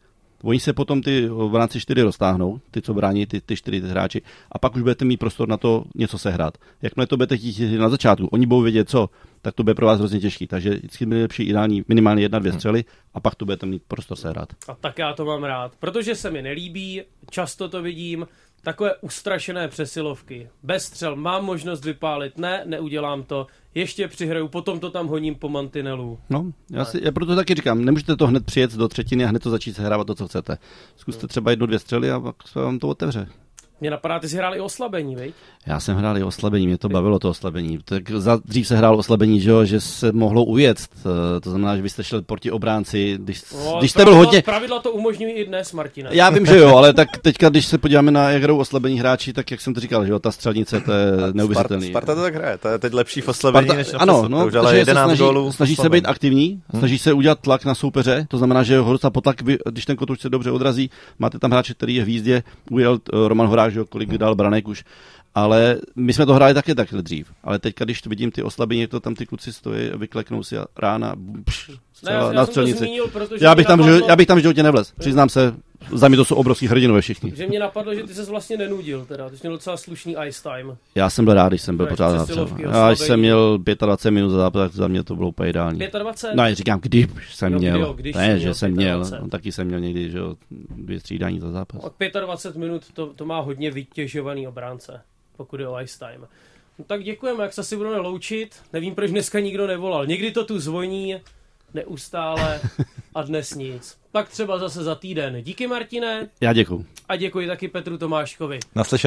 Oni se potom ty v rámci čtyři roztáhnou, ty, co brání ty, ty čtyři ty hráči, a pak už budete mít prostor na to něco sehrát. Jakmile to budete chtít na začátku, oni budou vědět co, tak to bude pro vás hrozně těžký. Takže vždycky bude lepší ideální minimálně jedna, dvě střely a pak to budete mít prostor sehrát. A tak já to mám rád, protože se mi nelíbí, často to vidím, takové ustrašené přesilovky. Bez střel mám možnost vypálit, ne, neudělám to, ještě přihraju, potom to tam honím po mantinelu. No, já, si, já proto taky říkám, nemůžete to hned přijet do třetiny a hned to začít sehrávat to, co chcete. Zkuste třeba jednu, dvě střely a pak se vám to otevře. Mě napadá, ty jsi hrál i oslabení, veď? Já jsem hrál i oslabení, mě to bavilo to oslabení. Tak za, dřív se hrál oslabení, že, jo, že se mohlo ujet. To znamená, že byste šli proti obránci, když, no, když jste byl hodně... Pravidla to umožňují i dnes, Martina. Já vím, že jo, ale tak teďka, když se podíváme na jak hrajou oslabení hráči, tak jak jsem to říkal, že jo, ta střelnice, to je neuvěřitelný. Sparta to tak hraje, to je teď lepší v oslabení, Sparta, než na Ano, no, už, ale 11 snaží, gólů snaží se být aktivní, hmm. snaží se udělat tlak na soupeře, to znamená, že ho docela potlak, když ten kotouč se dobře odrazí, máte tam hráče, který je v jízdě, ujel eh, Roman Horák, že jo, kolik dal branek už, ale my jsme to hráli taky takhle dřív. Ale teď, když vidím ty oslabení, to tam ty kluci stojí, vykleknou si a rána pš, ne, já, na střelnici. Zmínil, já, bych tam, napadlo... já bych tam životě nevlez. Přiznám se, za mě to jsou obrovský hrdinové všichni. Že mě napadlo, že ty se vlastně nenudil, teda. Ty jsi měl docela slušný ice time. Já jsem byl rád, když jsem byl pořád na Já jsem měl 25 minut za zápas, tak za mě to bylo úplně ideální. 25? No, já říkám, když jsem no, měl. Kdy, jo, když ne, že měl jsem měl. No, taky jsem měl někdy, že jo, dvě střídání za zápas. Od 25 minut to, to má hodně vytěžovaný obránce pokud je o Ice Time. No tak děkujeme, jak se si budeme loučit. Nevím, proč dneska nikdo nevolal. Někdy to tu zvoní neustále a dnes nic. Tak třeba zase za týden. Díky Martine. Já děkuji. A děkuji taky Petru Tomáškovi. Naslyšenou.